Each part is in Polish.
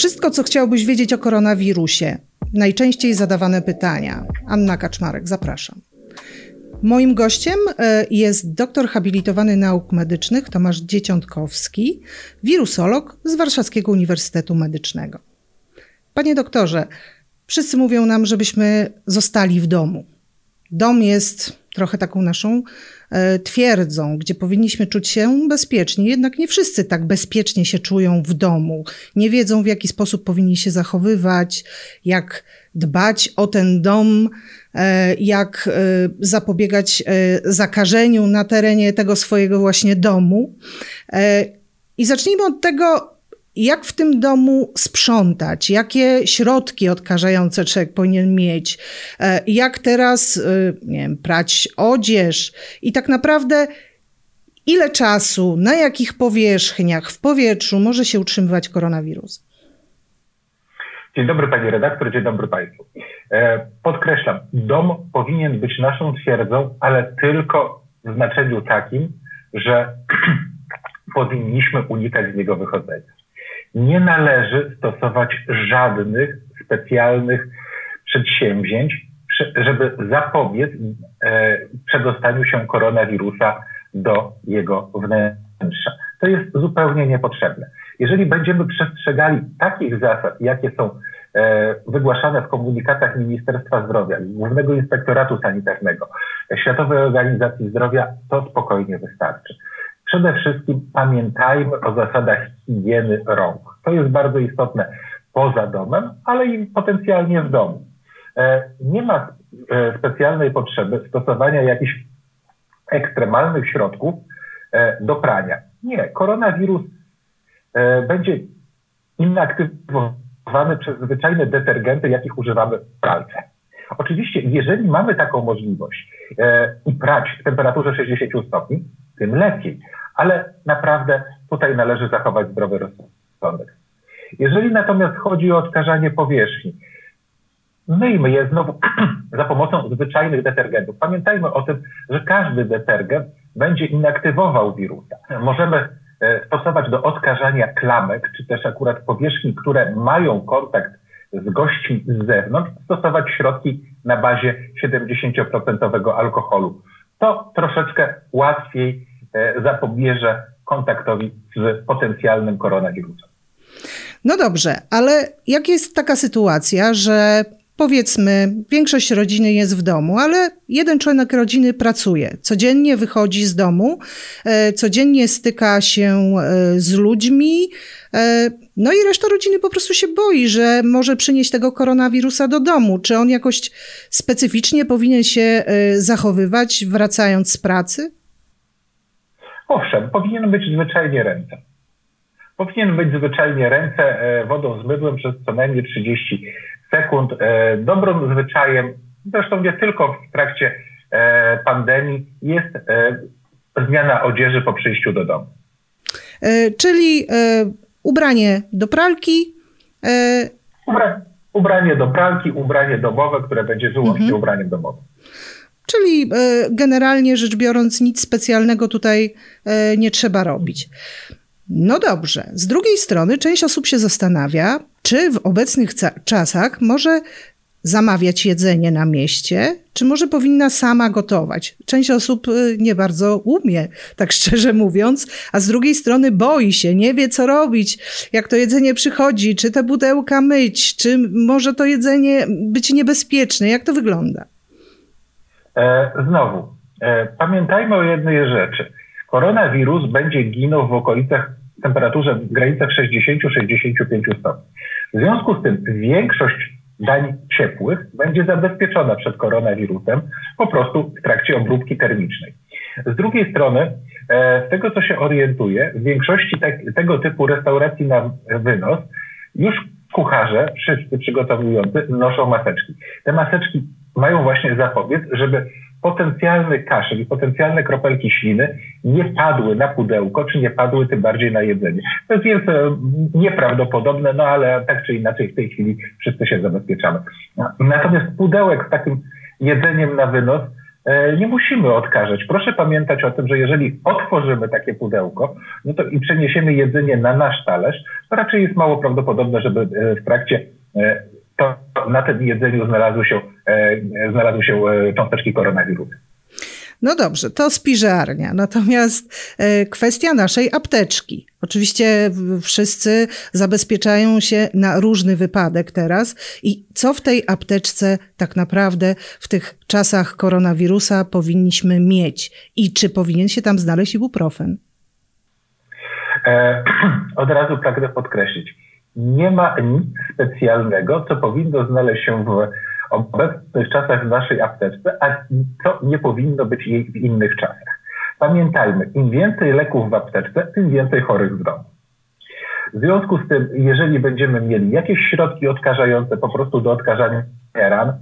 Wszystko, co chciałbyś wiedzieć o koronawirusie. Najczęściej zadawane pytania. Anna Kaczmarek, zapraszam. Moim gościem e, jest doktor habilitowany nauk medycznych Tomasz Dzieciątkowski, wirusolog z Warszawskiego Uniwersytetu Medycznego. Panie doktorze, wszyscy mówią nam, żebyśmy zostali w domu. Dom jest trochę taką naszą e, twierdzą, gdzie powinniśmy czuć się bezpiecznie. Jednak nie wszyscy tak bezpiecznie się czują w domu. Nie wiedzą, w jaki sposób powinni się zachowywać, jak dbać o ten dom, e, jak e, zapobiegać zakażeniu na terenie tego swojego właśnie domu. I zacznijmy od tego, jak w tym domu sprzątać, jakie środki odkażające człowiek powinien mieć, e, jak teraz e, nie wiem, prać odzież i tak naprawdę ile czasu, na jakich powierzchniach w powietrzu może się utrzymywać koronawirus. Dzień dobry Pani redaktor, dzień dobry Państwu. E, podkreślam, dom powinien być naszą twierdzą, ale tylko w znaczeniu takim, że powinniśmy unikać z niego wychodzenia nie należy stosować żadnych specjalnych przedsięwzięć, żeby zapobiec e, przedostaniu się koronawirusa do jego wnętrza. To jest zupełnie niepotrzebne. Jeżeli będziemy przestrzegali takich zasad, jakie są e, wygłaszane w komunikatach Ministerstwa Zdrowia, Głównego Inspektoratu Sanitarnego, Światowej Organizacji Zdrowia, to spokojnie wystarczy. Przede wszystkim pamiętajmy o zasadach higieny rąk. To jest bardzo istotne poza domem, ale i potencjalnie w domu. E, nie ma e, specjalnej potrzeby stosowania jakichś ekstremalnych środków e, do prania. Nie, koronawirus będzie inaktywowany przez zwyczajne detergenty, jakich używamy w pralce. Oczywiście, jeżeli mamy taką możliwość i prać w temperaturze 60 stopni, tym lepiej ale naprawdę tutaj należy zachować zdrowy rozsądek. Jeżeli natomiast chodzi o odkażanie powierzchni, myjmy je znowu za pomocą zwyczajnych detergentów. Pamiętajmy o tym, że każdy detergent będzie inaktywował wirusa. Możemy e, stosować do odkażania klamek, czy też akurat powierzchni, które mają kontakt z gośćmi z zewnątrz, stosować środki na bazie 70% alkoholu. To troszeczkę łatwiej E, zapobieże kontaktowi z potencjalnym koronawirusem. No dobrze, ale jak jest taka sytuacja, że powiedzmy, większość rodziny jest w domu, ale jeden członek rodziny pracuje, codziennie wychodzi z domu, e, codziennie styka się e, z ludźmi, no i reszta rodziny po prostu się boi, że może przynieść tego koronawirusa do domu. Czy on jakoś specyficznie powinien się zachowywać, wracając z pracy? Owszem, powinien być zwyczajnie ręce. Powinien być zwyczajnie ręce e, wodą z mydłem przez co najmniej 30 sekund. E, dobrym zwyczajem, zresztą nie tylko w trakcie e, pandemii, jest zmiana odzieży po przyjściu do domu. Czyli ubranie do pralki. Ubra ubranie do pralki, ubranie domowe, które będzie wyłącznie mhm. ubraniem domowym. Czyli e, generalnie rzecz biorąc, nic specjalnego tutaj e, nie trzeba robić. No dobrze. Z drugiej strony, część osób się zastanawia, czy w obecnych czasach może zamawiać jedzenie na mieście, czy może powinna sama gotować. Część osób e, nie bardzo umie, tak szczerze mówiąc, a z drugiej strony boi się, nie wie co robić, jak to jedzenie przychodzi, czy te pudełka myć, czy może to jedzenie być niebezpieczne, jak to wygląda. E, znowu, e, pamiętajmy o jednej rzeczy. Koronawirus będzie ginął w okolicach temperaturze w granicach 60-65 stopni. W związku z tym większość dań ciepłych będzie zabezpieczona przed koronawirusem po prostu w trakcie obróbki termicznej. Z drugiej strony, e, z tego co się orientuję, w większości te, tego typu restauracji na wynos już kucharze, wszyscy przygotowujący noszą maseczki. Te maseczki mają właśnie zapobiec, żeby potencjalny kaszel i potencjalne kropelki śliny nie padły na pudełko, czy nie padły tym bardziej na jedzenie. To jest wielce nieprawdopodobne, no ale tak czy inaczej w tej chwili wszyscy się zabezpieczamy. Natomiast pudełek z takim jedzeniem na wynos E, nie musimy odkażać. Proszę pamiętać o tym, że jeżeli otworzymy takie pudełko no to i przeniesiemy jedzenie na nasz talerz, to raczej jest mało prawdopodobne, żeby e, w trakcie e, to na tym jedzeniu znalazły się, znalazły się cząsteczki koronawirusa. No dobrze, to spiżarnia. Natomiast e, kwestia naszej apteczki. Oczywiście wszyscy zabezpieczają się na różny wypadek teraz. I co w tej apteczce tak naprawdę w tych czasach koronawirusa powinniśmy mieć? I czy powinien się tam znaleźć ibuprofen? E, od razu pragnę podkreślić. Nie ma nic specjalnego, co powinno znaleźć się w obecnych czasach w naszej apteczce, a co nie powinno być jej w innych czasach. Pamiętajmy, im więcej leków w apteczce, tym więcej chorych w domu. W związku z tym, jeżeli będziemy mieli jakieś środki odkażające po prostu do odkażania ran,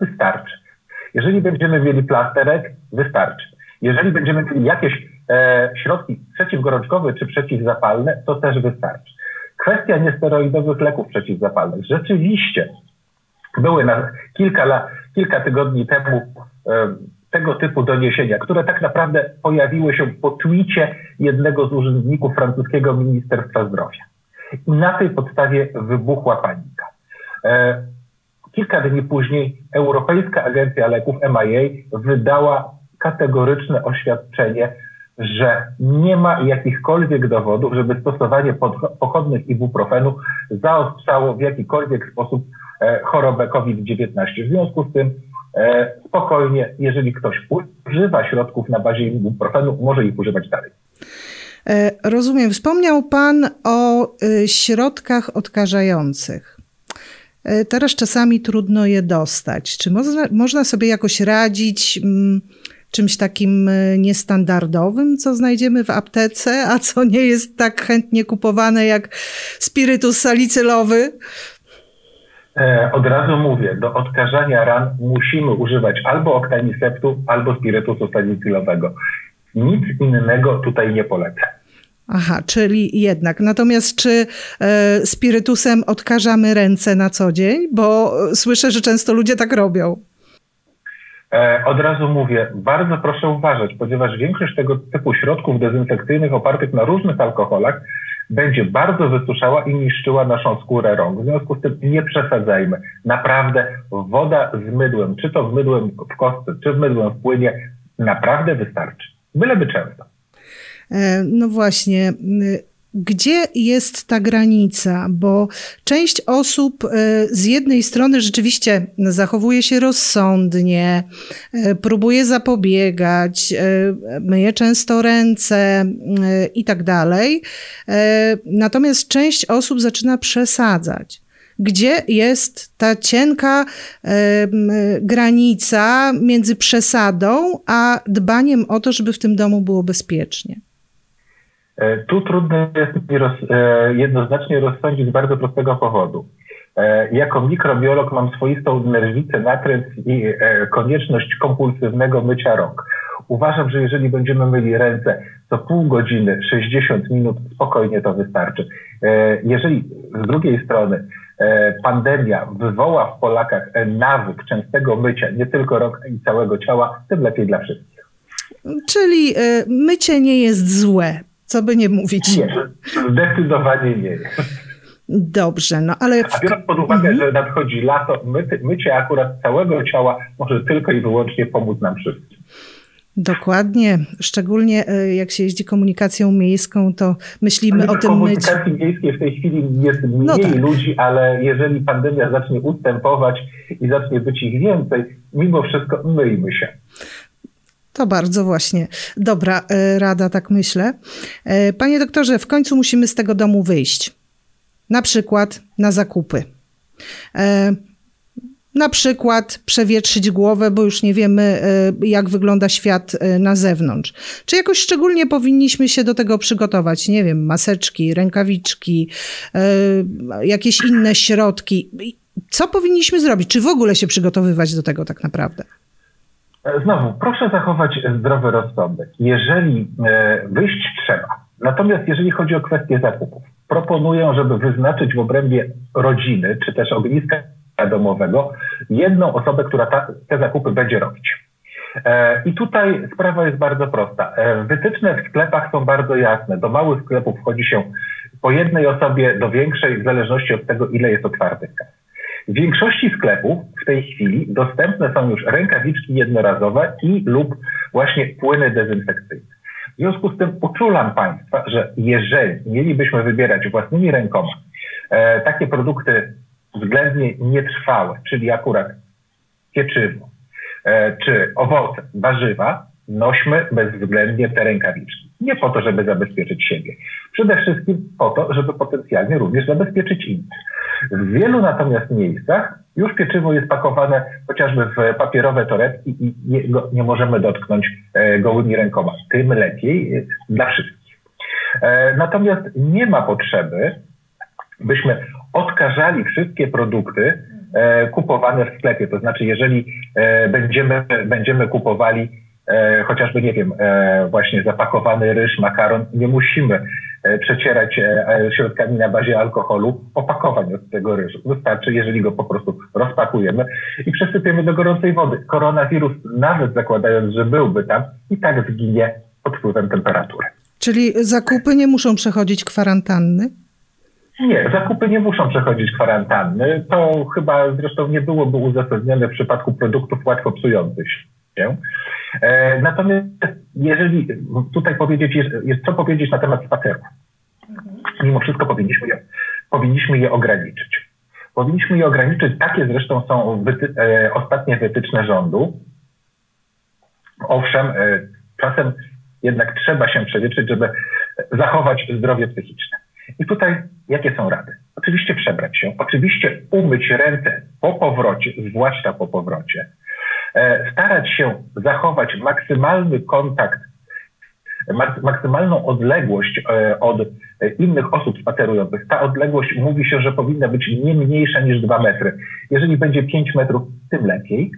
wystarczy. Jeżeli będziemy mieli plasterek, wystarczy. Jeżeli będziemy mieli jakieś e, środki przeciwgorączkowe czy przeciwzapalne, to też wystarczy. Kwestia niesteroidowych leków przeciwzapalnych. Rzeczywiście były na kilka, lat, kilka tygodni temu e, tego typu doniesienia, które tak naprawdę pojawiły się po twicie jednego z urzędników francuskiego Ministerstwa Zdrowia. I na tej podstawie wybuchła panika. E, kilka dni później Europejska Agencja Leków MIA wydała kategoryczne oświadczenie, że nie ma jakichkolwiek dowodów, żeby stosowanie pochodnych ibuprofenu zaostrzało w jakikolwiek sposób E, chorobę COVID-19. W związku z tym e, spokojnie, jeżeli ktoś używa środków na bazie ibuprofenu, może ich używać dalej. E, rozumiem. Wspomniał Pan o środkach odkażających. Teraz czasami trudno je dostać. Czy można, można sobie jakoś radzić mm, czymś takim niestandardowym, co znajdziemy w aptece, a co nie jest tak chętnie kupowane jak spirytus salicylowy? E, od razu mówię, do odkażania ran musimy używać albo oktamiseptu, albo spirytusu salicylowego. Nic innego tutaj nie polecam. Aha, czyli jednak. Natomiast czy e, spirytusem odkażamy ręce na co dzień? Bo słyszę, że często ludzie tak robią. E, od razu mówię, bardzo proszę uważać, ponieważ większość tego typu środków dezynfekcyjnych opartych na różnych alkoholach będzie bardzo wysuszała i niszczyła naszą skórę rąk. W związku z tym nie przesadzajmy. Naprawdę woda z mydłem, czy to z mydłem w kostce, czy z mydłem w płynie, naprawdę wystarczy. Byleby często. E, no właśnie gdzie jest ta granica, bo część osób e, z jednej strony rzeczywiście zachowuje się rozsądnie, e, próbuje zapobiegać, e, myje często ręce i tak dalej. Natomiast część osób zaczyna przesadzać. Gdzie jest ta cienka granica między przesadą a dbaniem o to, żeby w tym domu było bezpiecznie? E, tu trudno jest mi roz, e, jednoznacznie rozsądzić z bardzo prostego powodu. E, jako mikrobiolog mam swoistą nerwicę, nakręt i konieczność kompulsywnego mycia rąk. Uważam, że jeżeli będziemy myli ręce co pół godziny, 60 minut, spokojnie to wystarczy. Jeżeli z drugiej strony pandemia wywoła w Polakach nawyk częstego mycia nie tylko rąk, i całego ciała, tym lepiej dla wszystkich. Czyli mycie nie jest złe. Co by nie mówić. Nie, zdecydowanie nie. Dobrze, no ale... W... A biorąc pod uwagę, mhm. że nadchodzi lato, mycie, mycie akurat całego ciała może tylko i wyłącznie pomóc nam wszystkim. Dokładnie, szczególnie e, jak się jeździ komunikacją miejską, to myślimy o tym myciu. komunikacji miejskiej w tej chwili jest no mniej no tak. ludzi, ale jeżeli pandemia zacznie ustępować i zacznie być ich więcej, mimo wszystko myjmy się. To bardzo właśnie dobra e, rada, tak myślę. E, panie doktorze, w końcu musimy z tego domu wyjść. Na przykład na zakupy. E, na przykład przewietrzyć głowę, bo już nie wiemy, jak wygląda świat na zewnątrz. Czy jakoś szczególnie powinniśmy się do tego przygotować? Nie wiem, maseczki, rękawiczki, jakieś inne środki. Co powinniśmy zrobić? Czy w ogóle się przygotowywać do tego tak naprawdę? Znowu, proszę zachować zdrowy rozsądek. Jeżeli e, wyjść trzeba, natomiast jeżeli chodzi o kwestię zakupów, proponuję, żeby wyznaczyć w obrębie rodziny, czy też ogniska domowego, jedną osobę, która ta, te zakupy będzie robić. I tutaj sprawa jest bardzo prosta. Wytyczne w sklepach są bardzo jasne. Do małych sklepów wchodzi się po jednej osobie, do większej, w zależności od tego, ile jest otwartych kas. W większości sklepów w tej chwili dostępne są już rękawiczki jednorazowe i lub właśnie płyny dezynfekcyjne. W związku z tym uczulam Państwa, że jeżeli mielibyśmy wybierać własnymi rękoma e, takie produkty względnie nietrwałe, czyli akurat pieczywo, e, czy owoce, warzywa, nośmy bezwzględnie te rękawiczki. Nie po to, żeby zabezpieczyć siebie. Przede wszystkim po to, żeby potencjalnie również zabezpieczyć innych. W wielu natomiast miejscach już pieczywo jest pakowane chociażby w papierowe torebki i nie, nie możemy dotknąć e, gołymi rękoma. Tym lepiej e, dla wszystkich. E, natomiast nie ma potrzeby, byśmy odkażali wszystkie produkty kupowane w sklepie. To znaczy, jeżeli będziemy, będziemy kupowali e, chociażby, nie wiem, e, właśnie zapakowany ryż, makaron, nie musimy e, przecierać e, e, środkami na bazie alkoholu opakowań od tego ryżu. Wystarczy, jeżeli go po prostu rozpakujemy i przesypiemy do gorącej wody. Koronawirus, nawet zakładając, że byłby tam, i tak zginie pod wpływem temperatury. Czyli zakupy nie muszą przechodzić kwarantanny? Nie, zakupy nie muszą przechodzić kwarantanny. To chyba zresztą nie byłoby uzasadnione w przypadku produktów łatwo psujących się. E, natomiast jeżeli tutaj powiedzieć, jest co powiedzieć na temat spacerów. Mimo wszystko powinniśmy je, powinniśmy je ograniczyć. Powinniśmy je ograniczyć. Takie zresztą są wyty, e, ostatnie wytyczne rządu. Owszem, e, czasem jednak trzeba się przewietrzyć, żeby zachować zdrowie psychiczne. I tutaj jakie są rady? Oczywiście przebrać się, oczywiście umyć ręce po powrocie, zwłaszcza po powrocie, starać się zachować maksymalny kontakt, maksymalną odległość e, od innych osób spacerujących. Ta odległość mówi się, że powinna być nie mniejsza niż 2 metry. Jeżeli będzie 5 metrów, tym lepiej.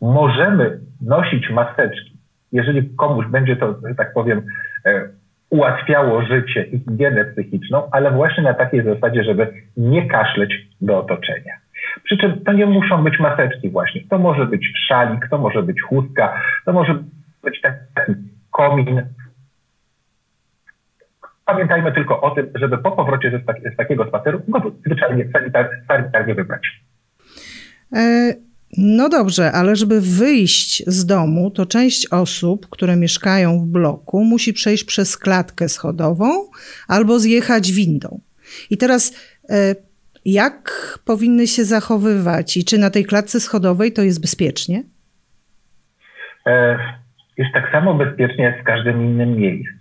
Możemy nosić maseczki. Jeżeli komuś będzie to, że tak powiem, e, ułatwiało życie i higienę psychiczną, ale właśnie na takiej zasadzie, żeby nie kaszleć do otoczenia. Przy czym to nie muszą być maseczki właśnie. To może być szalik, to może być chustka, to może być taki komin. Pamiętajmy tylko o tym, żeby po powrocie z, tak, z takiego spaceru go zwyczajnie sanitar, sanitarnie wybrać. E, no dobrze, ale żeby wyjść z domu, to część osób, które mieszkają w bloku, musi przejść przez klatkę schodową albo zjechać windą. I teraz e, jak powinny się zachowywać i czy na tej klatce schodowej to jest bezpiecznie? E, jest tak samo bezpiecznie jak w każdym innym miejscu.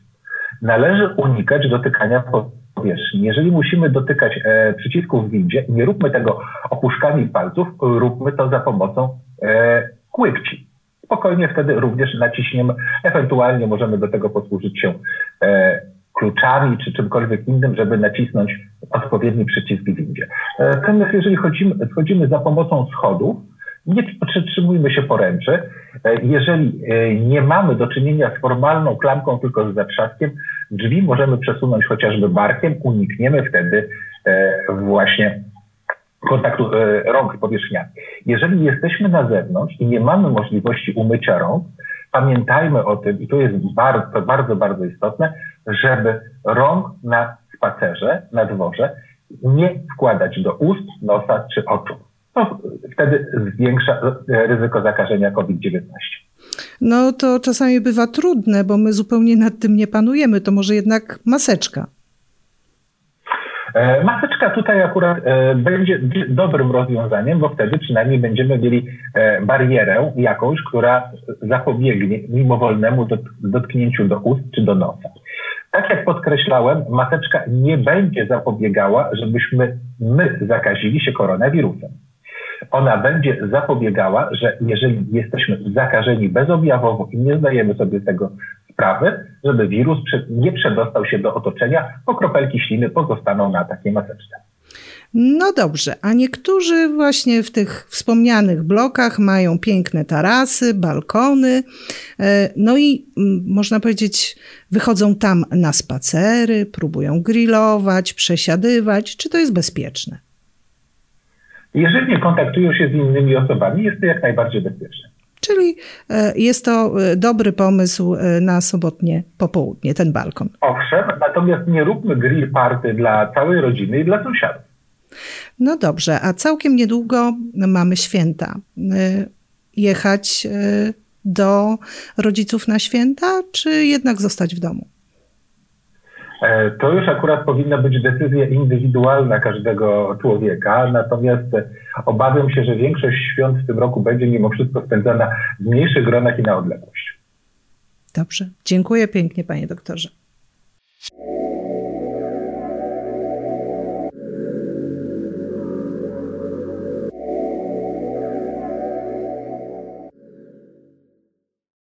Należy unikać dotykania powierzchni. Jeżeli musimy dotykać e, przycisków w windzie, nie róbmy tego opuszkami palców, róbmy to za pomocą e, kłykci. Spokojnie wtedy również naciśniemy, ewentualnie możemy do tego posłużyć się kluczami czy czymkolwiek innym, żeby nacisnąć odpowiedni przycisk w windzie. E, natomiast jeżeli chodzimy, wchodzimy za pomocą schodów, nie przytrzymujmy się poręczy. E, jeżeli e, nie mamy do czynienia z formalną klamką, tylko z zatrzaskiem, drzwi możemy przesunąć chociażby barkiem, unikniemy wtedy właśnie kontaktu rąk powierzchniami. Jeżeli jesteśmy na zewnątrz i nie mamy możliwości umycia rąk, pamiętajmy o tym, i to jest bardzo, bardzo, bardzo istotne, żeby rąk na spacerze, na dworze nie wkładać do ust, nosa czy oczu. To wtedy zwiększa ryzyko zakażenia COVID-19. No to czasami bywa trudne, bo my zupełnie nad tym nie panujemy. To może jednak maseczka. E, maseczka tutaj akurat e, będzie dobrym rozwiązaniem, bo wtedy przynajmniej będziemy mieli e, barierę jakąś, która zapobiegnie mimowolnemu dotknięciu do ust czy do nosa. Tak jak podkreślałem, maseczka nie będzie zapobiegała, żebyśmy my zakazili się koronawirusem. Ona będzie zapobiegała, że jeżeli jesteśmy zakażeni bezobjawowo i nie zdajemy sobie tego sprawy, żeby wirus nie przedostał się do otoczenia, bo kropelki śliny pozostaną na takiej maseczce. No dobrze, a niektórzy właśnie w tych wspomnianych blokach mają piękne tarasy, balkony, e, no i mm, można powiedzieć, wychodzą tam na spacery, próbują grillować, przesiadywać. Czy to jest bezpieczne? Jeżeli nie kontaktują się z innymi osobami, jest to jak najbardziej bezpieczne. Czyli e, jest to e, dobry pomysł e, na sobotnie popołudnie, ten balkon. Owszem, natomiast nie róbmy grill party dla całej rodziny i dla sąsiadów. No dobrze, a całkiem niedługo mamy święta. Jechać do rodziców na święta, czy jednak zostać w domu? E, to już akurat powinna być decyzja indywidualna każdego człowieka, natomiast obawiam się, że większość świąt w tym roku będzie mimo wszystko spędzana w mniejszych gronach i na odległość. Dobrze, dziękuję pięknie, panie doktorze.